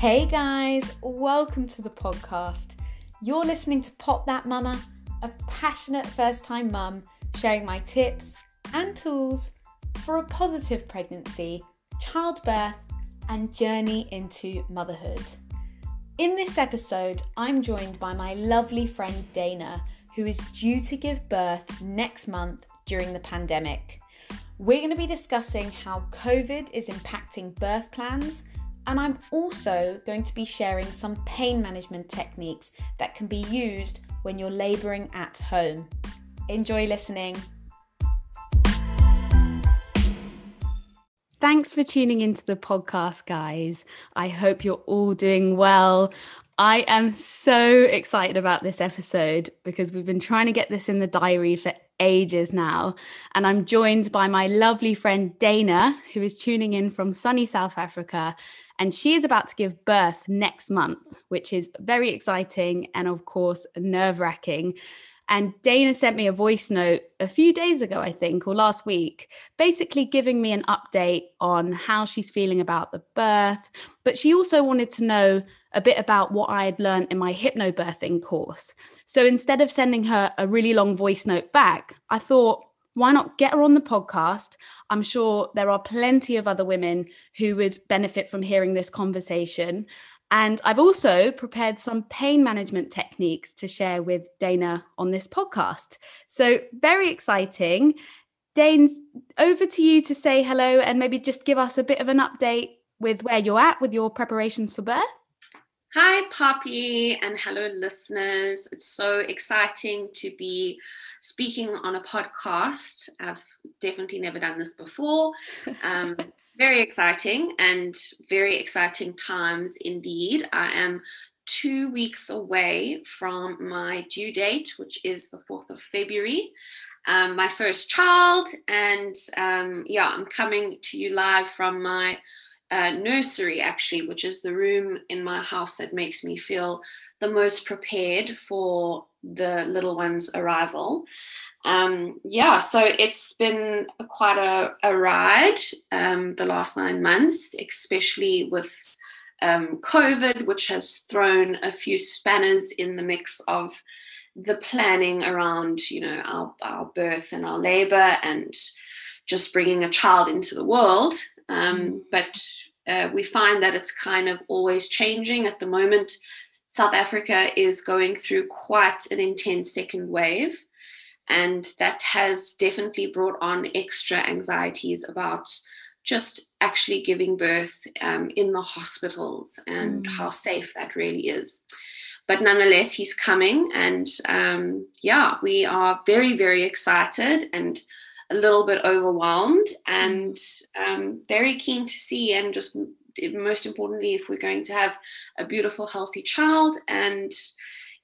Hey guys, welcome to the podcast. You're listening to Pop That Mama, a passionate first time mum sharing my tips and tools for a positive pregnancy, childbirth, and journey into motherhood. In this episode, I'm joined by my lovely friend Dana, who is due to give birth next month during the pandemic. We're going to be discussing how COVID is impacting birth plans and I'm also going to be sharing some pain management techniques that can be used when you're labouring at home. Enjoy listening. Thanks for tuning into the podcast, guys. I hope you're all doing well. I am so excited about this episode because we've been trying to get this in the diary for ages now. And I'm joined by my lovely friend Dana, who is tuning in from sunny South Africa and she is about to give birth next month, which is very exciting and, of course, nerve wracking. And Dana sent me a voice note a few days ago, I think, or last week, basically giving me an update on how she's feeling about the birth. But she also wanted to know a bit about what I had learned in my hypnobirthing course. So instead of sending her a really long voice note back, I thought, why not get her on the podcast? I'm sure there are plenty of other women who would benefit from hearing this conversation. And I've also prepared some pain management techniques to share with Dana on this podcast. So, very exciting. Danes, over to you to say hello and maybe just give us a bit of an update with where you're at with your preparations for birth. Hi, Poppy, and hello, listeners. It's so exciting to be speaking on a podcast. I've definitely never done this before. Um, very exciting and very exciting times indeed. I am two weeks away from my due date, which is the 4th of February. Um, my first child, and um, yeah, I'm coming to you live from my uh, nursery, actually, which is the room in my house that makes me feel the most prepared for the little one's arrival. Um, yeah, so it's been quite a, a ride um, the last nine months, especially with um, COVID, which has thrown a few spanners in the mix of the planning around, you know, our, our birth and our labor and just bringing a child into the world. Um, but uh, we find that it's kind of always changing. At the moment, South Africa is going through quite an intense second wave, and that has definitely brought on extra anxieties about just actually giving birth um, in the hospitals and mm. how safe that really is. But nonetheless, he's coming, and um, yeah, we are very, very excited and a little bit overwhelmed and um, very keen to see and just most importantly if we're going to have a beautiful healthy child and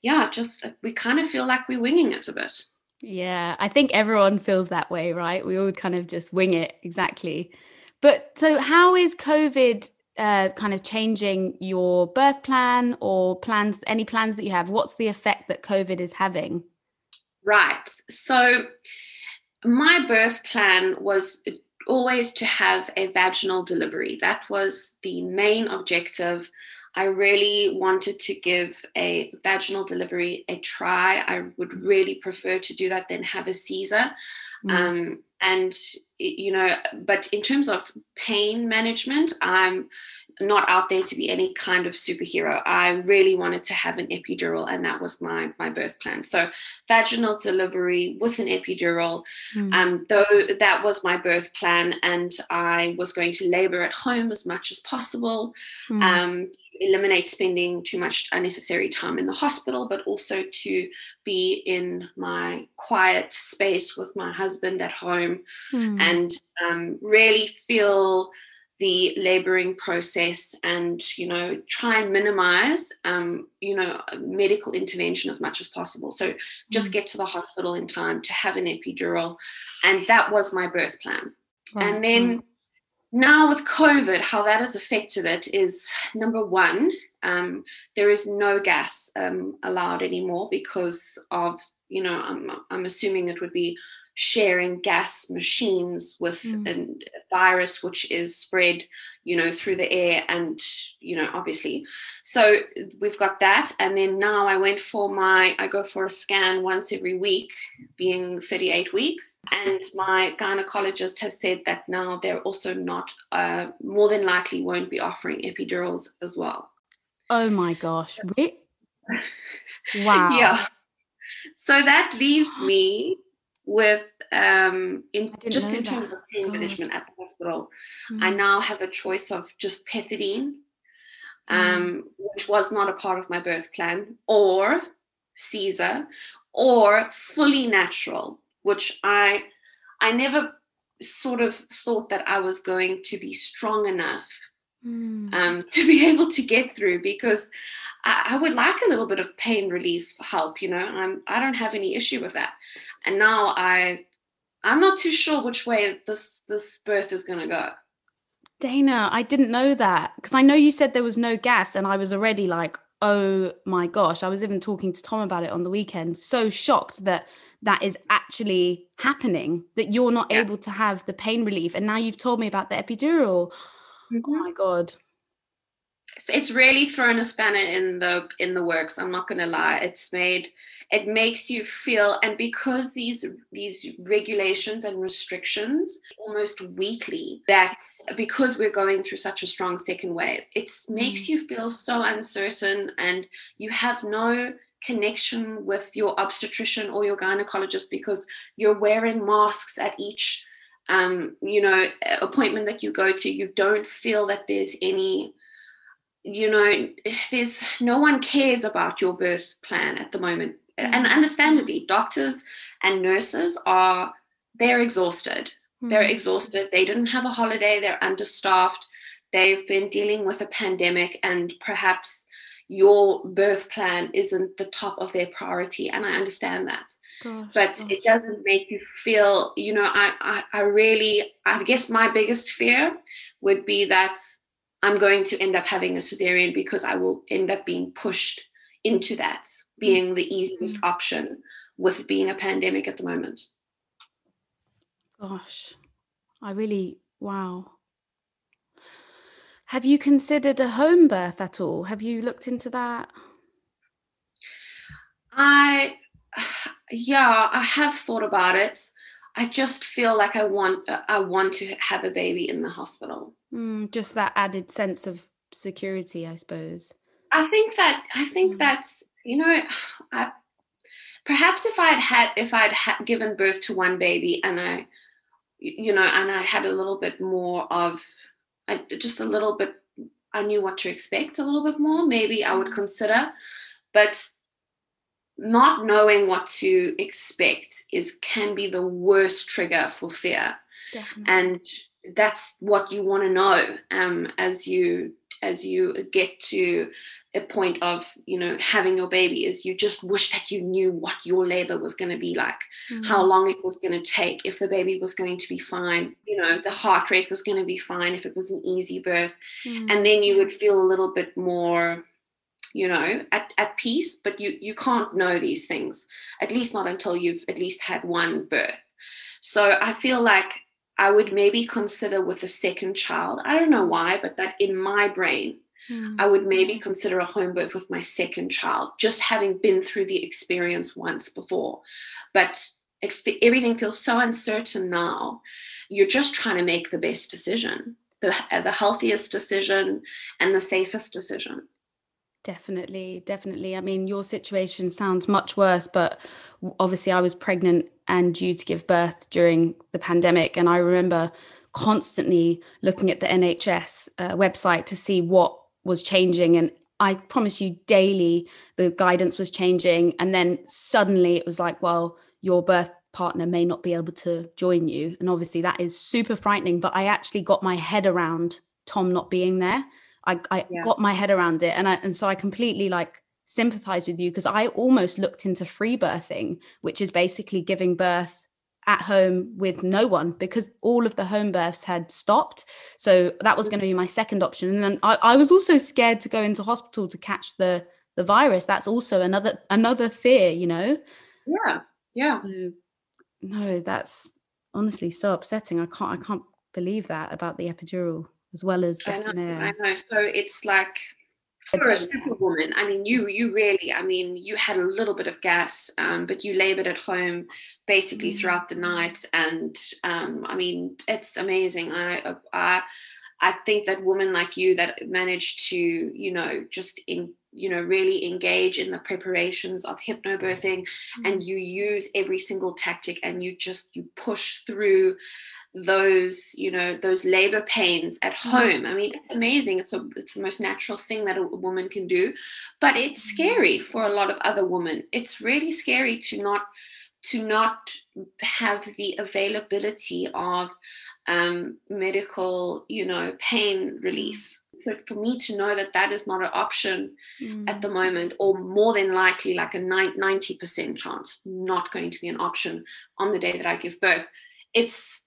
yeah just we kind of feel like we're winging it a bit. Yeah i think everyone feels that way right? We all kind of just wing it exactly. But so how is covid uh, kind of changing your birth plan or plans any plans that you have? What's the effect that covid is having? Right so my birth plan was always to have a vaginal delivery. That was the main objective. I really wanted to give a vaginal delivery a try. I would really prefer to do that than have a Caesar. Mm. Um, and you know, but in terms of pain management, I'm not out there to be any kind of superhero. I really wanted to have an epidural, and that was my my birth plan. So vaginal delivery with an epidural. Mm. Um, though that was my birth plan, and I was going to labor at home as much as possible. Mm. Um, eliminate spending too much unnecessary time in the hospital, but also to be in my quiet space with my husband at home mm. and um, really feel the laboring process and you know try and minimize um, you know medical intervention as much as possible so just mm. get to the hospital in time to have an epidural and that was my birth plan right. and then now with covid how that has affected it is number one um, there is no gas um, allowed anymore because of you know I'm, I'm assuming it would be sharing gas machines with mm. a virus which is spread you know through the air and you know obviously. So we've got that. And then now i went for my i go for a scan once every week being 38 weeks. And my gynecologist has said that now they're also not uh, more than likely won't be offering epidurals as well. Oh my gosh wow yeah. so that leaves me with um in just in terms of pain management at the hospital mm. i now have a choice of just pethidine um mm. which was not a part of my birth plan or caesar or fully natural which i i never sort of thought that i was going to be strong enough mm. um, to be able to get through because I, I, would like a little bit of pain relief help you know i'm i don't have any issue with that and now i i'm not too sure which way this this birth is going to go dana i didn't know that because i know you said there was no gas and i was already like oh my gosh i was even talking to tom about it on the weekend so shocked that that is actually happening that you're not yeah. able to have the pain relief and now you've told me about the epidural mm-hmm. oh my god it's really thrown a spanner in the in the works i'm not going to lie it's made it makes you feel and because these these regulations and restrictions almost weekly that because we're going through such a strong second wave it makes mm. you feel so uncertain and you have no connection with your obstetrician or your gynecologist because you're wearing masks at each um, you know appointment that you go to you don't feel that there's any you know, there's no one cares about your birth plan at the moment. Mm-hmm. And understandably, doctors and nurses are they're exhausted. Mm-hmm. They're exhausted. They didn't have a holiday, they're understaffed. They've been dealing with a pandemic and perhaps your birth plan isn't the top of their priority and i understand that gosh, but gosh. it doesn't make you feel you know I, I i really i guess my biggest fear would be that I'm going to end up having a cesarean because I will end up being pushed into that being the easiest mm-hmm. option with being a pandemic at the moment. Gosh, I really, wow. Have you considered a home birth at all? Have you looked into that? I, yeah, I have thought about it. I just feel like I want, I want to have a baby in the hospital. Mm, just that added sense of security, I suppose. I think that I think mm. that's you know, I, perhaps if I'd had if I'd had given birth to one baby and I, you know, and I had a little bit more of, I, just a little bit, I knew what to expect a little bit more. Maybe I would mm. consider, but not knowing what to expect is can be the worst trigger for fear. Definitely. And that's what you want to know um, as you as you get to a point of you know having your baby is you just wish that you knew what your labor was going to be like mm-hmm. how long it was going to take if the baby was going to be fine you know the heart rate was going to be fine if it was an easy birth mm-hmm. and then you would feel a little bit more you know at, at peace but you you can't know these things at least not until you've at least had one birth so i feel like I would maybe consider with a second child. I don't know why, but that in my brain, mm. I would maybe consider a home birth with my second child, just having been through the experience once before. But it, everything feels so uncertain now. You're just trying to make the best decision, the, the healthiest decision, and the safest decision. Definitely, definitely. I mean, your situation sounds much worse, but obviously, I was pregnant and due to give birth during the pandemic. And I remember constantly looking at the NHS uh, website to see what was changing. And I promise you, daily, the guidance was changing. And then suddenly it was like, well, your birth partner may not be able to join you. And obviously, that is super frightening. But I actually got my head around Tom not being there. I, I yeah. got my head around it. And I, and so I completely like sympathize with you because I almost looked into free birthing, which is basically giving birth at home with no one because all of the home births had stopped. So that was going to be my second option. And then I, I was also scared to go into hospital to catch the the virus. That's also another another fear, you know. Yeah. Yeah. So, no that's honestly so upsetting i can't i can't believe that about the epidural as well as I know, I know. So it's like for a superwoman, I mean, you you really, I mean, you had a little bit of gas, um, but you labored at home basically Mm. throughout the night, and um, I mean, it's amazing. I I I think that women like you that managed to, you know, just in you know really engage in the preparations of hypnobirthing and you use every single tactic and you just you push through those you know those labor pains at Mhm. home i mean it's amazing it's a it's the most natural thing that a woman can do but it's scary for a lot of other women it's really scary to not to not have the availability of um, medical you know pain relief so for me to know that that is not an option Mm. at the moment, or more than likely, like a 90% chance, not going to be an option on the day that I give birth. It's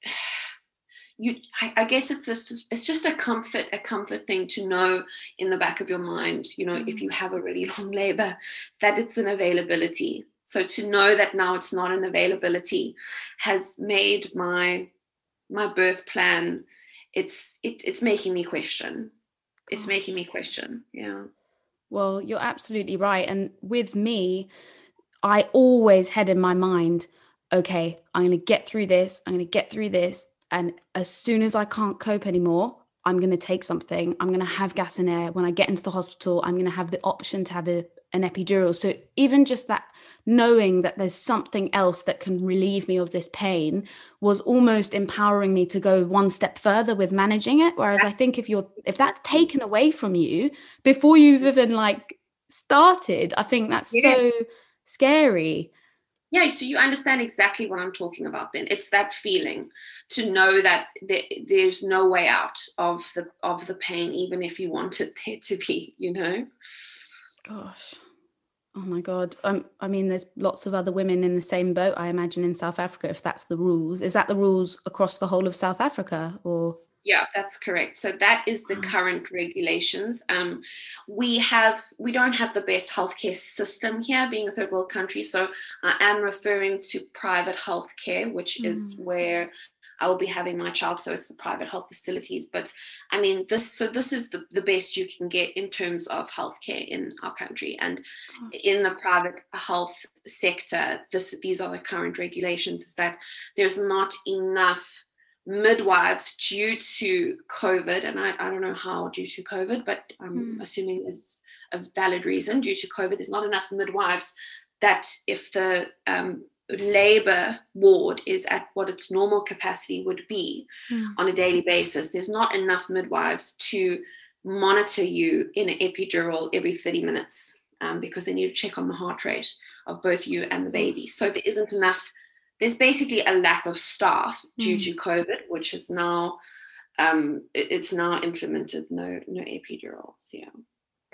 you I, I guess it's just it's just a comfort a comfort thing to know in the back of your mind you know if Mm. you have a really long labor that it's an availability so to know that now it's not an availability has made my my birth plan it's it, it's making me question it's making me question yeah Well, you're absolutely right. And with me, I always had in my mind, okay, I'm going to get through this. I'm going to get through this. And as soon as I can't cope anymore, I'm going to take something. I'm going to have gas and air. When I get into the hospital, I'm going to have the option to have a, an epidural. So even just that knowing that there's something else that can relieve me of this pain was almost empowering me to go one step further with managing it whereas i think if you're if that's taken away from you before you've even like started i think that's Yeah. so scary yeah so you understand exactly what i'm talking about then. It's that feeling to know that there, there's no way out of the of the pain even if you wanted there to be you know? Gosh. Oh my god. Um, i mean there's lots of other women in the same boat i imagine in south africa if that's the rules. Is that the rules across the whole of south africa or Yeah, that's correct. So that is the Wow. current regulations. Um, we have we don't have the best healthcare system here, being a third world country. So I am referring to private healthcare, which is Mm. where I will be having my child. So it's the private health facilities. But I mean, this so this is the, the best you can get in terms of healthcare in our country. And in the private health sector, this these are the current regulations. Is that there's not enough midwives due to COVID, and I, I don't know how due to COVID, but I'm Hmm. assuming is a valid reason due to COVID. There's not enough midwives that if the um, labor ward is at what its normal capacity would be Hmm. on a daily basis, there's not enough midwives to monitor you in an epidural every 30 minutes um, because they need to check on the heart rate of both you and the baby. So there isn't enough there's basically a lack of staff due Mm. to COVID, which is now um, it- it's now implemented no no epidurals. Yeah.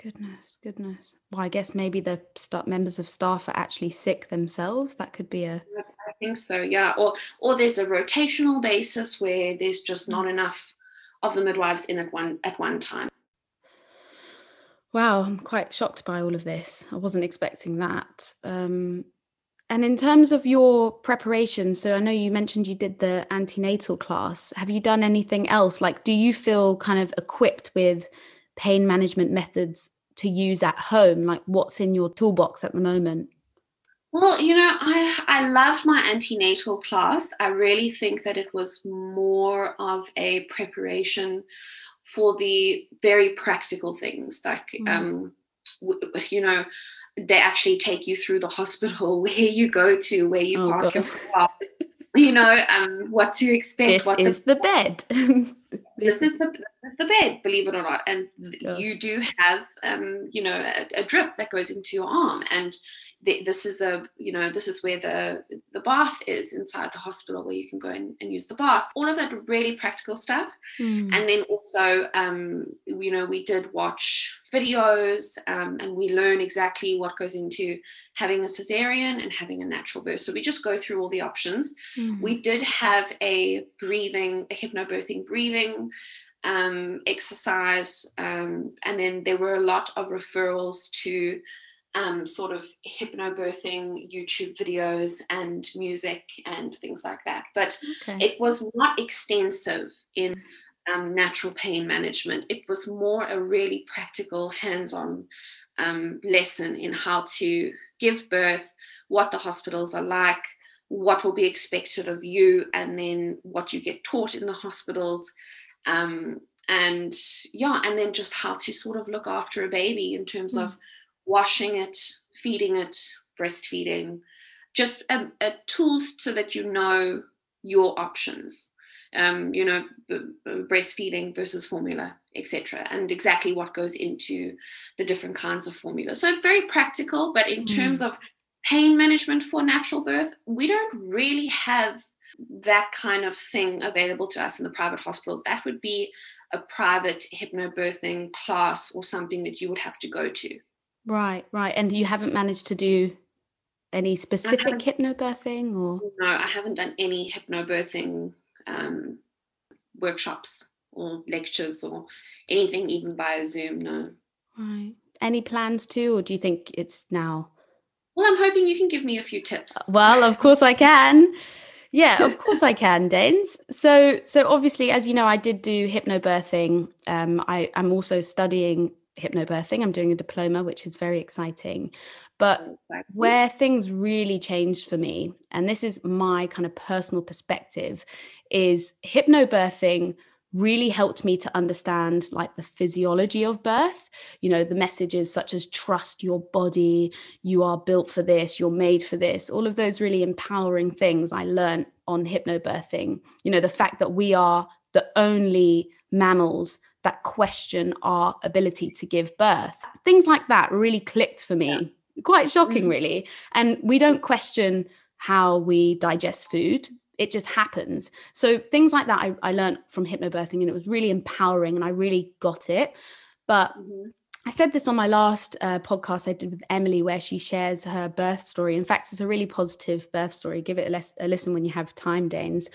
Goodness, goodness. Well, I guess maybe the members of staff are actually sick themselves. That could be a I think so, yeah. Or or there's a rotational basis where there's just not enough of the midwives in at one at one time. wow. I'm quite shocked by all of this. I wasn't expecting that. Um, and in terms of your preparation, so I know you mentioned you did the antenatal class. Have you done anything else? Like, do you feel kind of equipped with pain management methods to use at home? Like, what's in your toolbox at the moment? Well, you know, I I loved my antenatal class. I really think that it was more of a preparation for the very practical things, like Mm. um, you know, they actually take you through the hospital, where you go to, where you Oh, park your car, you know, um, what to expect. This what is the bed. this is the this is the bed, believe it or not, and th- Gosh. you do have um, you know a, a drip that goes into your arm, and th- this is the you know this is where the the bath is inside the hospital where you can go in and use the bath. All of that really practical stuff, Mm. and then also um, you know we did watch videos um, and we learn exactly what goes into having a cesarean and having a natural birth. So we just go through all the options Mm. we did have a breathing, a hypnobirthing breathing um, exercise, um, and then there were a lot of referrals to um, sort of hypnobirthing YouTube videos and music and things like that. But okay. it was not extensive in um, natural pain management. It was more a really practical, hands on um, lesson in how to give birth, what the hospitals are like, what will be expected of you, and then what you get taught in the hospitals. Um, and yeah, and then just how to sort of look after a baby in terms mm. of washing it, feeding it, breastfeeding, just a, a tools so that you know your options. Um, you know, breastfeeding versus formula, etc., and exactly what goes into the different kinds of formula. So very practical, but in mm. terms of pain management for natural birth, we don't really have that kind of thing available to us in the private hospitals. That would be a private hypnobirthing class or something that you would have to go to. Right, right. And you haven't managed to do any specific hypnobirthing or? No, I haven't done any hypnobirthing um, workshops or lectures or anything, even via Zoom. No. Right. Any plans to, or do you think it's now? Well, I'm hoping you can give me a few tips. Well, of course I can. Yeah, of course I can, Danes. So, so obviously, as you know, I did do hypnobirthing. Um, I, I'm also studying hypnobirthing. I'm doing a diploma, which is very exciting. But where things really changed for me, and this is my kind of personal perspective, is hypnobirthing really helped me to understand like the physiology of birth you know the messages such as trust your body you are built for this you're made for this all of those really empowering things i learned on hypnobirthing you know the fact that we are the only mammals that question our ability to give birth things like that really clicked for me yeah. quite shocking mm-hmm. really and we don't question how we digest food it just happens. So things like that I, I learned from hypnobirthing and it was really empowering and I really got it. But mm-hmm. I said this on my last uh, podcast I did with Emily, where she shares her birth story. In fact, it's a really positive birth story. Give it a, les- a listen when you have time, Danes.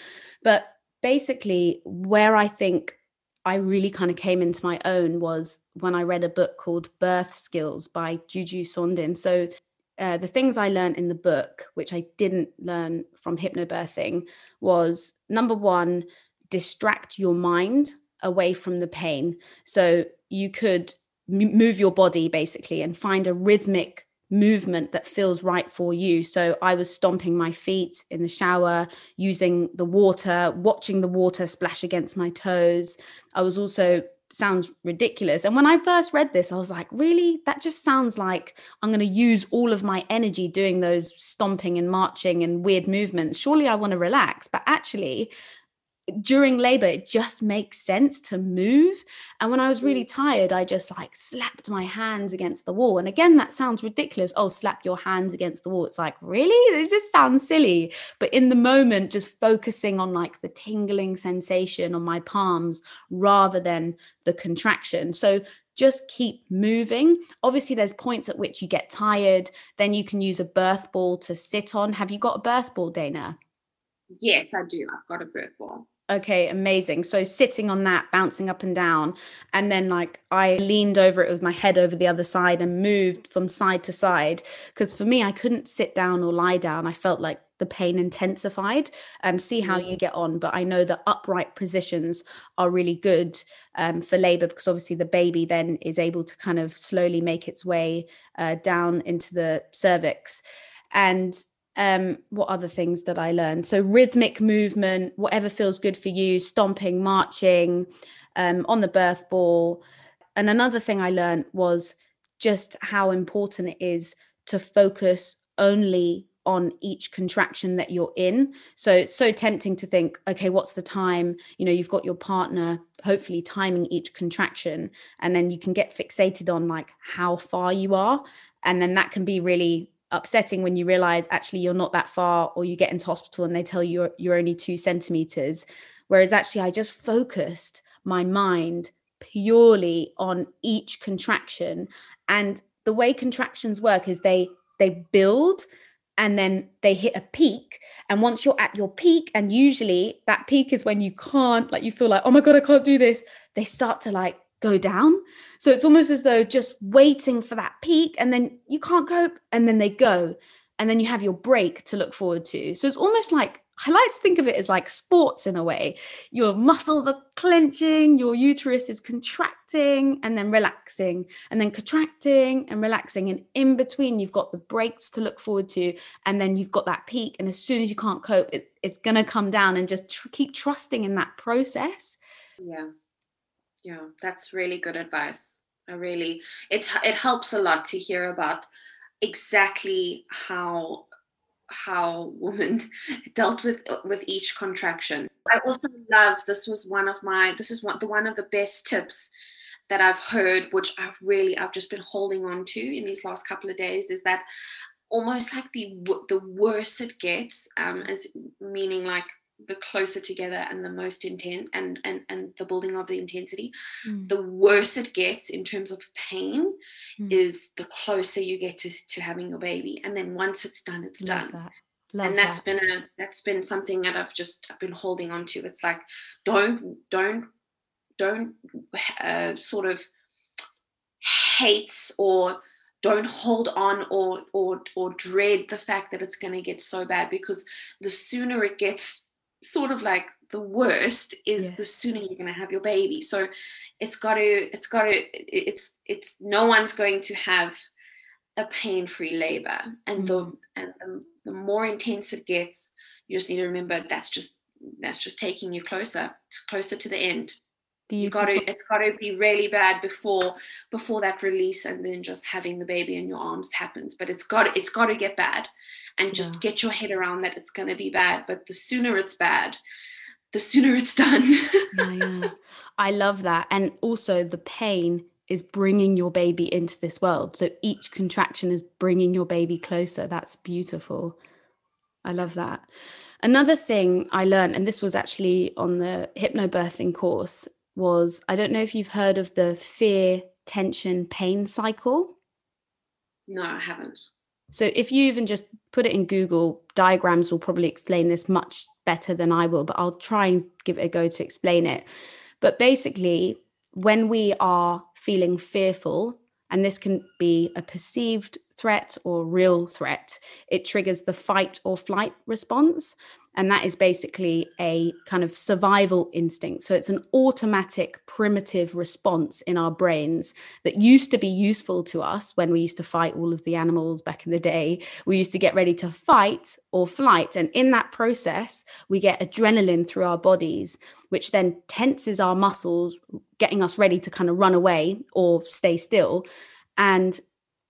But basically, where I think I really kind of came into my own was when I read a book called Birth Skills by Juju Sundin. So uh, the things I learned in the book, which I didn't learn from hypnobirthing, was number one, distract your mind away from the pain. So you could m- move your body basically and find a rhythmic movement that feels right for you. So I was stomping my feet in the shower, using the water, watching the water splash against my toes. I was also sounds ridiculous. And when I first read this, I was like, really? That just sounds like I'm going to use all of my energy doing those stomping and marching and weird movements. Surely I want to relax. But actually, during labor it just makes sense to move and when i was really mm. tired i just like slapped my hands against the wall and again that sounds ridiculous oh slap your hands against the wall it's like really this just sounds silly but in the moment just focusing on like the tingling sensation on my palms rather than the contraction so just keep moving. Obviously, there's points at which you get tired. Then you can use a birth ball to sit on. Have you got a birth ball, Dana? Yes, I do. I've got a birth ball. Okay, amazing. So sitting on that, bouncing up and down. And then, like, I leaned over it with my head over the other side and moved from side to side. Because for me, I couldn't sit down or lie down. I felt like the pain intensified. Um, see how you mm. get on. But I know that upright positions are really good um, for labor because obviously the baby then is able to kind of slowly make its way uh, down into the cervix. And um what other things did i learn? So rhythmic movement whatever feels good for you stomping marching um on the birth ball. And another thing i learned was just how important it is to focus only on each contraction that you're in. So it's so tempting to think okay what's the time? You know you've got your partner hopefully timing each contraction and then you can get fixated on like how far you are. And then that can be really upsetting when you realize actually you're not that far or you get into hospital and they tell you you're, you're only two centimeters. Whereas actually i just focused my mind purely on each contraction. And the way contractions work is they they build and then they hit a peak. And once you're at your peak and usually that peak is when you can't like you feel like oh my god i can't do this they start to like go down. So it's almost as though just waiting for that peak and then you can't cope and then they go. And then you have your break to look forward to. So it's almost like I like to think of it as like sports in a way. Your muscles are clenching, your uterus is contracting and then relaxing, and then contracting and relaxing. And in between, you've got the breaks to look forward to, and then you've got that peak. And as soon as you can't cope, it, it's going to come down and just tr- keep trusting in that process. Yeah. Yeah, that's really good advice. I really, it, it helps a lot to hear about exactly how how women dealt with with each contraction. I also love this was one of my this is one the one of the best tips that I've heard, which I've really I've just been holding on to in these last couple of days, is that almost like the the worse it gets, um, as meaning like the closer together and the most intent and and and the building of the intensity mm. the worse it gets in terms of pain mm. is the closer you get to, to having your baby and then once it's done it's Love done that. and that's that. been a that's been something that i've just I've been holding on to it's like don't don't don't uh, sort of hate or don't hold on or or or dread the fact that it's going to get so bad because the sooner it gets sort of like the worst is yeah. the sooner you're going to have your baby so it's got to it's got to it's it's no one's going to have a pain-free labor and mm-hmm. the and the, the more intense it gets you just need to remember that's just that's just taking you closer closer to the end you got to it's got to be really bad before before that release and then just having the baby in your arms happens. But it's got it's got to get bad. And just yeah. get your head around that it's going to be bad. But the sooner it's bad the sooner it's done. Yeah, yeah. i love that. And also the pain is bringing your baby into this world. So each contraction is bringing your baby closer. That's beautiful. I love that. Another thing i learned and this was actually on the hypnobirthing course was I don't know if you've heard of the fear, tension, pain cycle. No, I haven't. So if you even just put it in Google, diagrams will probably explain this much better than I will, but I'll try and give it a go to explain it. But basically, when we are feeling fearful, and this can be a perceived threat or real threat, it triggers the fight or flight response. And that is basically a kind of survival instinct. So it's an automatic, primitive response in our brains that used to be useful to us when we used to fight all of the animals back in the day. We used to get ready to fight or flight. And in that process, we get adrenaline through our bodies, which then tenses our muscles, getting us ready to kind of run away or stay still. And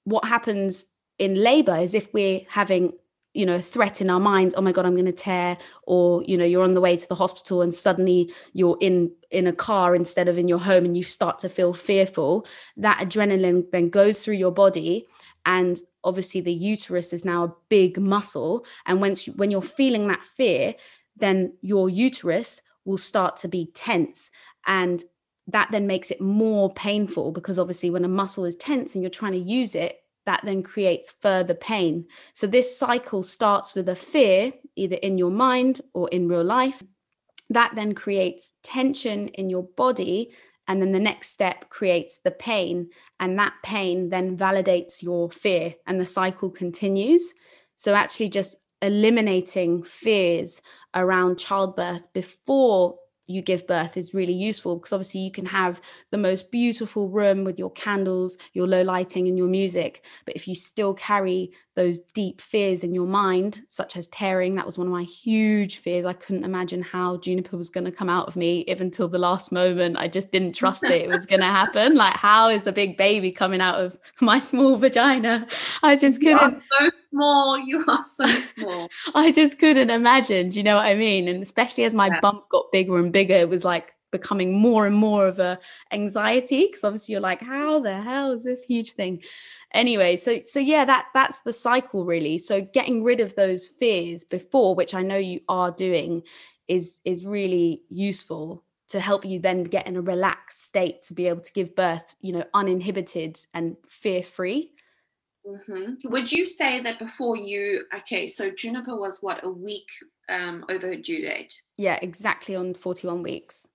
what happens in labor is if we're having you know threat in our minds oh my god i'm going to tear or you know you're on the way to the hospital and suddenly you're in in a car instead of in your home and you start to feel fearful that adrenaline then goes through your body and obviously the uterus is now a big muscle. And once you, when you're feeling that fear then your uterus will start to be tense and that then makes it more painful because obviously when a muscle is tense and you're trying to use it that then creates further pain. So this cycle starts with a fear, either in your mind or in real life. That then creates tension in your body. And then the next step creates the pain. And that pain then validates your fear, and the cycle continues. So, actually, just eliminating fears around childbirth before you give birth is really useful because obviously you can have the most beautiful room with your candles, your low lighting, and your music. But if you still carry those deep fears in your mind, such as tearing. That was one of my huge fears. I couldn't imagine how Juniper was going to come out of me, even until the last moment. I just didn't trust it. It was going to happen. Like, how is the big baby coming out of my small vagina? I just couldn't. so small. You are so small. I just couldn't imagine. Do you know what I mean? And especially as my yeah. bump got bigger and bigger, it was like becoming more and more of a anxiety because obviously you're like how the hell is this huge thing? Anyway so so yeah that that's the cycle really. So getting rid of those fears before which i know you are doing is is really useful to help you then get in a relaxed state to be able to give birth you know uninhibited and fear free mm-hmm. would you say that before you okay so juniper was what a week um over due date? Yeah exactly on 41 weeks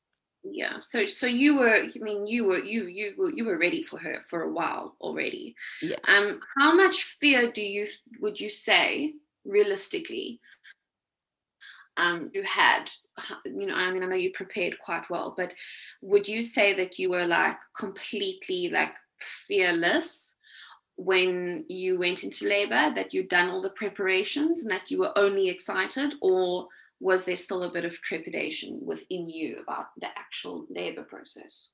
yeah so so you were i mean you were you you were you were ready for her for a while already. Yeah. Um how much fear do you would you say realistically um you had? You know i mean i know you prepared quite well but would you say that you were like completely like fearless when you went into labor that you'd done all the preparations and that you were only excited or was there still a bit of trepidation within you about the actual labor process?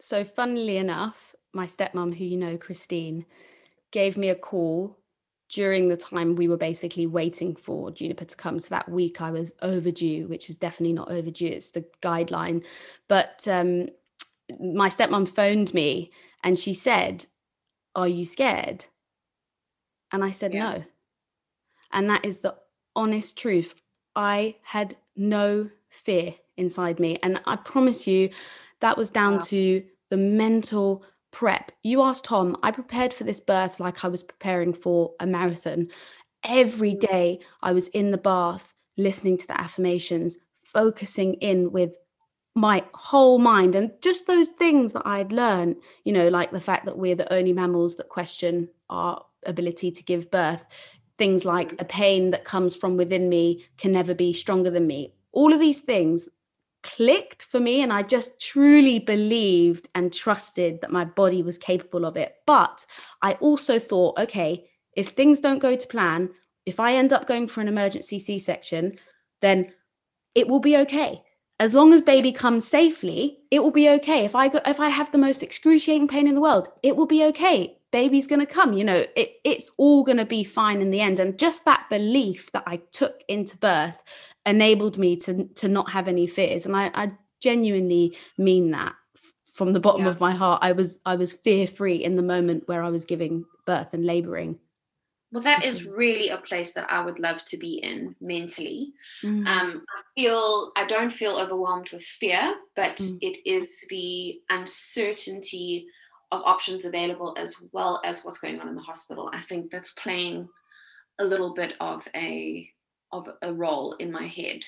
So, funnily enough, my stepmom, who you know, Christine, gave me a call during the time we were basically waiting for Juniper to come. So that week I was overdue, which is definitely not overdue, it's the guideline. But um, my stepmom phoned me and she said, Are you scared? And I said, yeah. No. And that is the honest truth. I had no fear inside me. And I promise you, that was down wow. to the mental prep. You asked Tom, I prepared for this birth like I was preparing for a marathon. Every mm. I was in the bath, listening to the affirmations, focusing in with my whole mind and just those things that I'd learned, you know, like the fact that we're the only mammals that question our ability to give birth things like a pain that comes from within me can never be stronger than me. All of these things clicked for me, and I just truly believed and trusted that my body was capable of it. But I also thought, okay, if things don't go to plan, if I end up going for an emergency C section, then it will be okay. As long as baby comes safely, it will be okay. If I go, if I have the most excruciating pain in the world, it will be okay baby's going to come you know it, it's all going to be fine in the end and just that belief that i took into birth enabled me to to not have any fears and i, I genuinely mean that from the bottom yeah. of my heart i was i was fear free in the moment where i was giving birth and laboring well that is mm-hmm. really a place that i would love to be in mentally mm. um, i feel i don't feel overwhelmed with fear but mm. it is the uncertainty of options available as well as what's going on in the hospital. I think that's playing a little bit of a of a role in my head.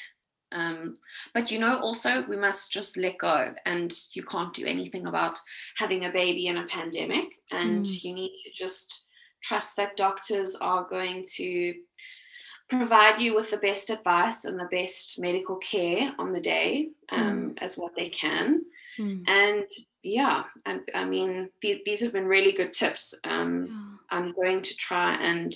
Um, but you know, also we must just let go, and you can't do anything about having a baby in a pandemic, and mm. you need to just trust that doctors are going to provide you with the best advice and the best medical care on the day um, mm. as what they can. Mm. And yeah, I, I mean, th- these have been really good tips. Um, yeah. I'm going to try and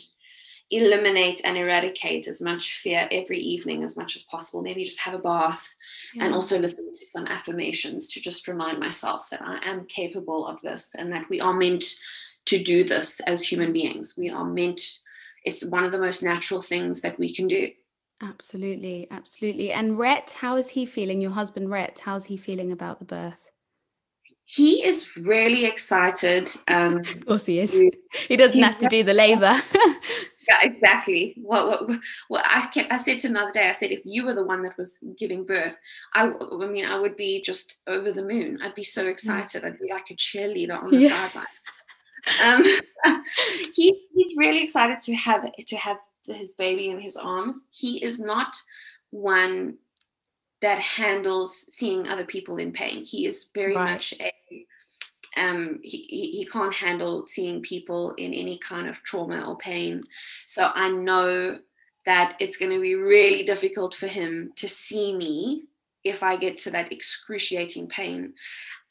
eliminate and eradicate as much fear every evening as much as possible. Maybe just have a bath yeah. and also listen to some affirmations to just remind myself that I am capable of this and that we are meant to do this as human beings. We are meant, it's one of the most natural things that we can do. Absolutely, absolutely. And Rhett, how is he feeling? Your husband, Rhett, how's he feeling about the birth? He is really excited. Um, of course, he is. He doesn't have to do the labor. yeah, exactly. What, what, what I kept, I said to another day, I said, if you were the one that was giving birth, I, I mean, I would be just over the moon. I'd be so mm. excited. I'd be like a cheerleader on the yeah. sideline um, he, he's really excited to have to have his baby in his arms. He is not one that handles seeing other people in pain. He is very right. much a um, he, he can't handle seeing people in any kind of trauma or pain. So I know that it's going to be really difficult for him to see me if I get to that excruciating pain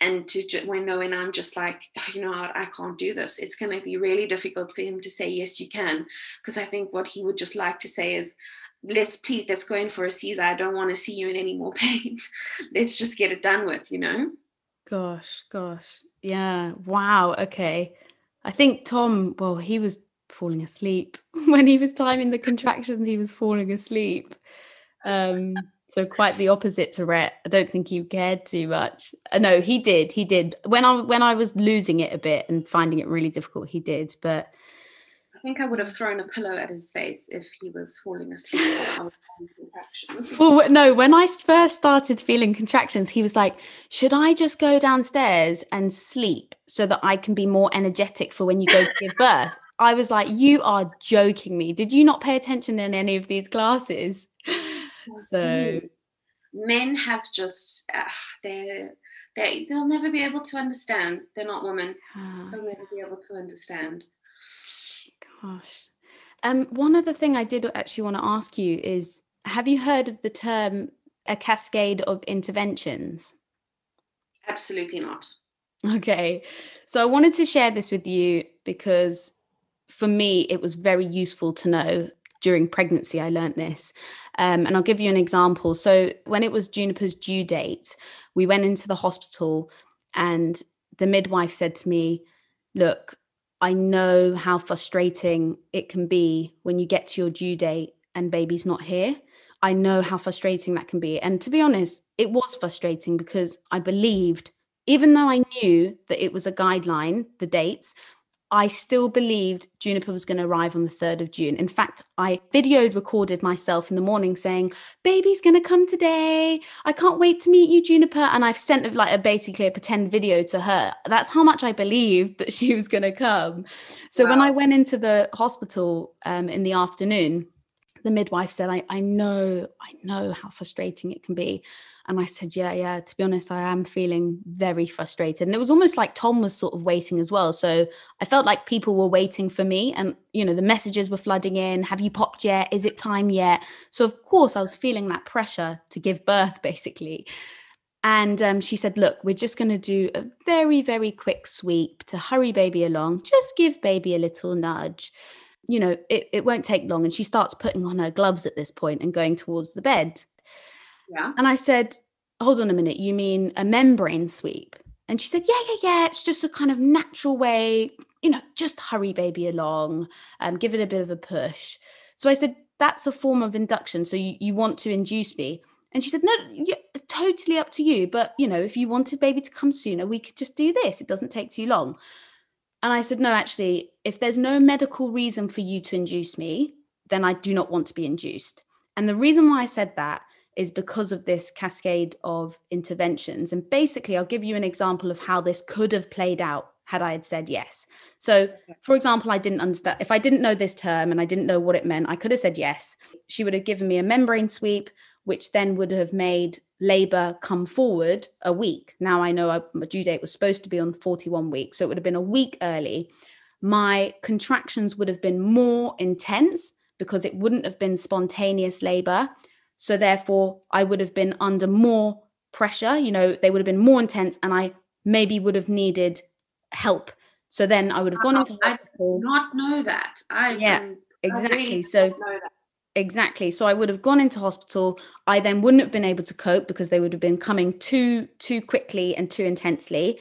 and to when knowing I'm just like, oh, you know, I, I can't do this, it's going to be really difficult for him to say, yes, you can. Because I think what he would just like to say is, let's please, let's go in for a Caesar. I don't want to see you in any more pain. let's just get it done with, you know? Gosh, gosh. Yeah. Wow. Okay. I think Tom, well, he was falling asleep when he was timing the contractions, he was falling asleep. Um, so quite the opposite to Rhett. I don't think he cared too much. Uh, no, he did. He did. When I when I was losing it a bit and finding it really difficult, he did. But I think I would have thrown a pillow at his face if he was falling asleep. contractions. Well, no, when I first started feeling contractions, he was like, "Should I just go downstairs and sleep so that I can be more energetic for when you go to give birth?" I was like, "You are joking me. Did you not pay attention in any of these classes?" so men have just uh, they're they they'll never be able to understand. They're not women. Ah, They'll never be able to understand. gosh. Um, one other thing I did actually want to ask you is have you heard of the term a cascade of interventions? Absolutely not. Okay. So I wanted to share this with you because for me, it was very useful to know during pregnancy. I learned this. Um, and I'll give you an example. So when it was Juniper's due date, we went into the hospital and the midwife said to me, Look, I know how frustrating it can be when you get to your due date and baby's not here. I know how frustrating that can be. And to be honest, it was frustrating because I believed, even though I knew that it was a guideline, the dates, I still believed Juniper was going to arrive on the 3rd of June. In fact, I videoed recorded myself in the morning saying, Baby's going to come today. I can't wait to meet you, Juniper. And I've sent like a basically a pretend video to her. That's how much I believed that she was going to come. So wow. when I went into the hospital um, in the afternoon, the midwife said, I, I know, I know how frustrating it can be. And I said, Yeah, yeah, to be honest, I am feeling very frustrated. And it was almost like Tom was sort of waiting as well. So I felt like people were waiting for me. And, you know, the messages were flooding in Have you popped yet? Is it time yet? So, of course, I was feeling that pressure to give birth, basically. And um, she said, Look, we're just going to do a very, very quick sweep to hurry baby along. Just give baby a little nudge you know, it, it won't take long. And she starts putting on her gloves at this point and going towards the bed. Yeah. And I said, hold on a minute, you mean a membrane sweep? And she said, yeah, yeah, yeah. It's just a kind of natural way, you know, just hurry baby along, um, give it a bit of a push. So I said, that's a form of induction. So you, you want to induce me. And she said, no, it's totally up to you. But, you know, if you wanted baby to come sooner, we could just do this. It doesn't take too long. And I said, no, actually, if there's no medical reason for you to induce me, then I do not want to be induced. And the reason why I said that is because of this cascade of interventions. And basically, I'll give you an example of how this could have played out had I had said yes. So, for example, I didn't understand if I didn't know this term and I didn't know what it meant, I could have said yes. She would have given me a membrane sweep, which then would have made labor come forward a week. Now I know my due date was supposed to be on 41 weeks, so it would have been a week early. My contractions would have been more intense because it wouldn't have been spontaneous labor. So therefore, I would have been under more pressure. You know, they would have been more intense, and I maybe would have needed help. So then I would have gone uh-huh. into hospital. I not know that. I yeah, exactly. Really so Exactly. So I would have gone into hospital. I then wouldn't have been able to cope because they would have been coming too too quickly and too intensely.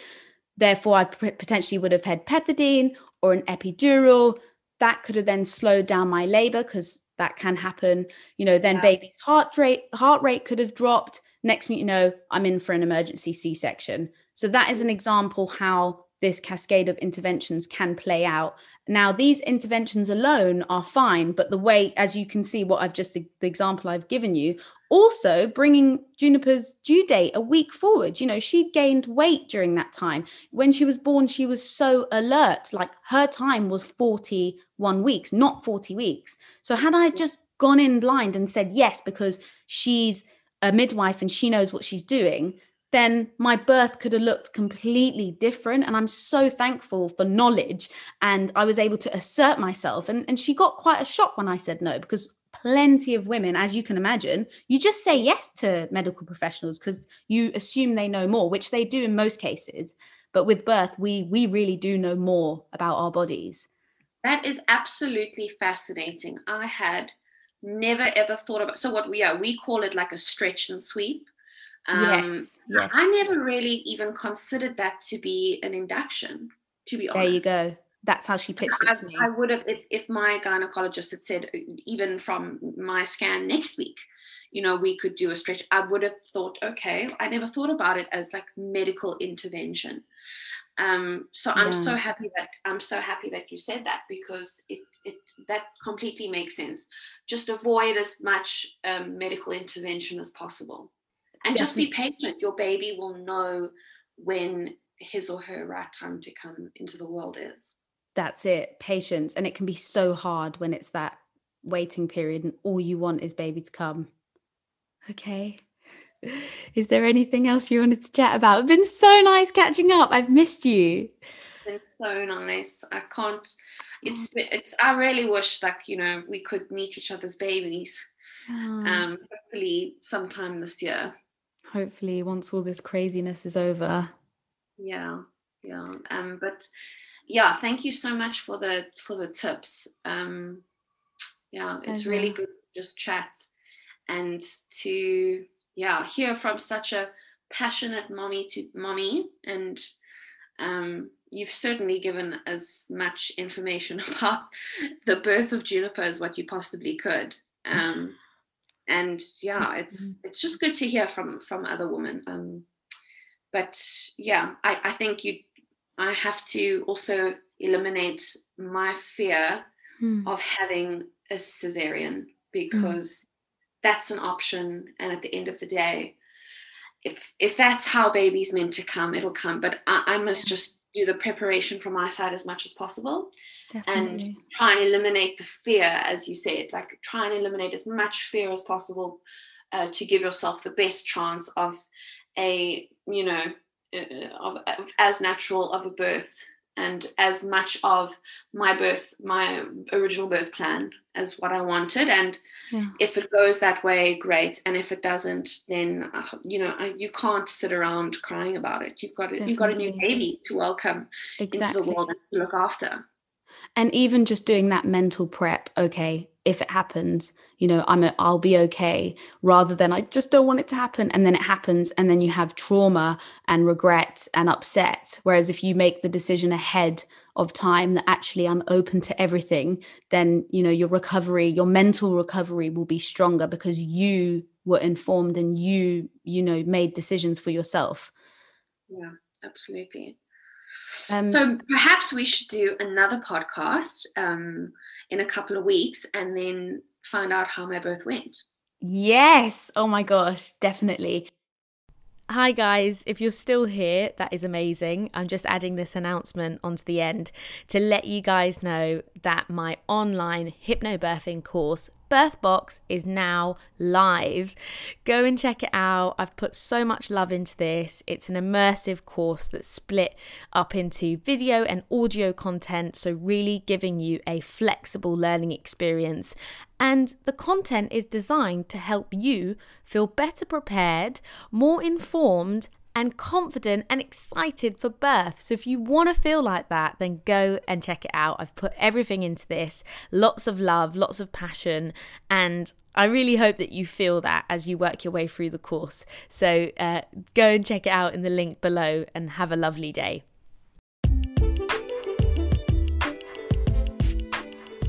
Therefore, I potentially would have had pethidine or an epidural. That could have then slowed down my labor because that can happen. You know, then yeah. baby's heart rate heart rate could have dropped. Next thing you know, I'm in for an emergency C-section. So that is an mm. example how this cascade of interventions can play out. Now, these interventions alone are fine, but the way, as you can see, what I've just the example I've given you, also bringing Juniper's due date a week forward. You know, she gained weight during that time. When she was born, she was so alert, like her time was 41 weeks, not 40 weeks. So, had I just gone in blind and said yes, because she's a midwife and she knows what she's doing, then my birth could have looked completely different. And I'm so thankful for knowledge. And I was able to assert myself. And, and she got quite a shock when I said no, because plenty of women, as you can imagine, you just say yes to medical professionals because you assume they know more, which they do in most cases. But with birth, we we really do know more about our bodies. That is absolutely fascinating. I had never ever thought about so what we are we call it like a stretch and sweep um, yes, yes. I never really even considered that to be an induction, to be honest. There you go. That's how she pitched I, it to me. I would have, if, if my gynecologist had said, even from my scan next week, you know, we could do a stretch, I would have thought, okay, I never thought about it as like medical intervention. Um, so I'm so happy that I'm so happy that you said that because it it that completely makes sense. Just avoid as much um, medical intervention as possible and just be patient your baby will know when his or her right time to come into the world is that's it patience and it can be so hard when it's that waiting period and all you want is baby to come okay Is there anything else you wanted to chat about? It's been so nice catching up. I've missed you. It's been so nice. I can't. It's. It's. I really wish like you know we could meet each other's babies. Oh, Um, hopefully sometime this year. Hopefully, once all this craziness is over. Yeah, yeah. Um, but yeah, thank you so much for the for the tips. Um, yeah, it's really good to just chat and to yeah hear from such a passionate mommy to mommy and um you've certainly given as much information about the birth of juniper as what you possibly could um and yeah it's it's just good to hear from from other women um but yeah i i think you i have to also eliminate my fear Hmm. of having a cesarean because that's an option and at the end of the day if if that's how baby's meant to come it'll come but i, I must just do the preparation from my side as much as possible and try and eliminate the fear as you said like try and eliminate as much fear as possible uh, to give yourself the best chance of a you know uh, of, of as natural of a birth and as much of my birth my original birth plan as what i wanted. And Yeah. if it goes that way great. And if it doesn't then uh, you know uh, you can't sit around crying about it. You've got a, you've got a new baby to welcome into the world and to look after and even just doing that mental prep okay if it happens you know i'm a, i'll be okay rather than i just don't want it to happen and then it happens and then you have trauma and regret and upset. Whereas if you make the decision ahead of time that actually i'm open to everything then you know your recovery your mental recovery will be stronger because you were informed and you you know made decisions for yourself. Yeah absolutely um so perhaps we should do another podcast um, in a couple of weeks and then find out how my birth went Yes. Oh my gosh, definitely. Hi, guys. If you're still here, that is amazing. I'm just adding this announcement onto the end to let you guys know that my online hypnobirthing course, Birthbox, is now live. Go and check it out. I've put so much love into this. It's an immersive course that's split up into video and audio content, so really giving you a flexible learning experience and the content is designed to help you feel better prepared, more informed, and confident and excited for birth. So, if you want to feel like that, then go and check it out. I've put everything into this lots of love, lots of passion, and I really hope that you feel that as you work your way through the course. So, uh, go and check it out in the link below and have a lovely day.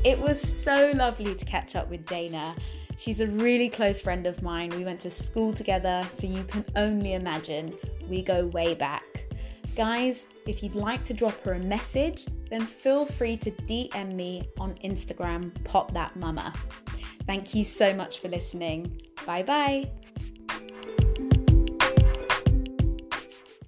It was so lovely to catch up with Dana. She's a really close friend of mine. We went to school together, so you can only imagine we go way back. Guys, if you'd like to drop her a message, then feel free to DM me on Instagram, pop that mama. Thank you so much for listening. Bye bye.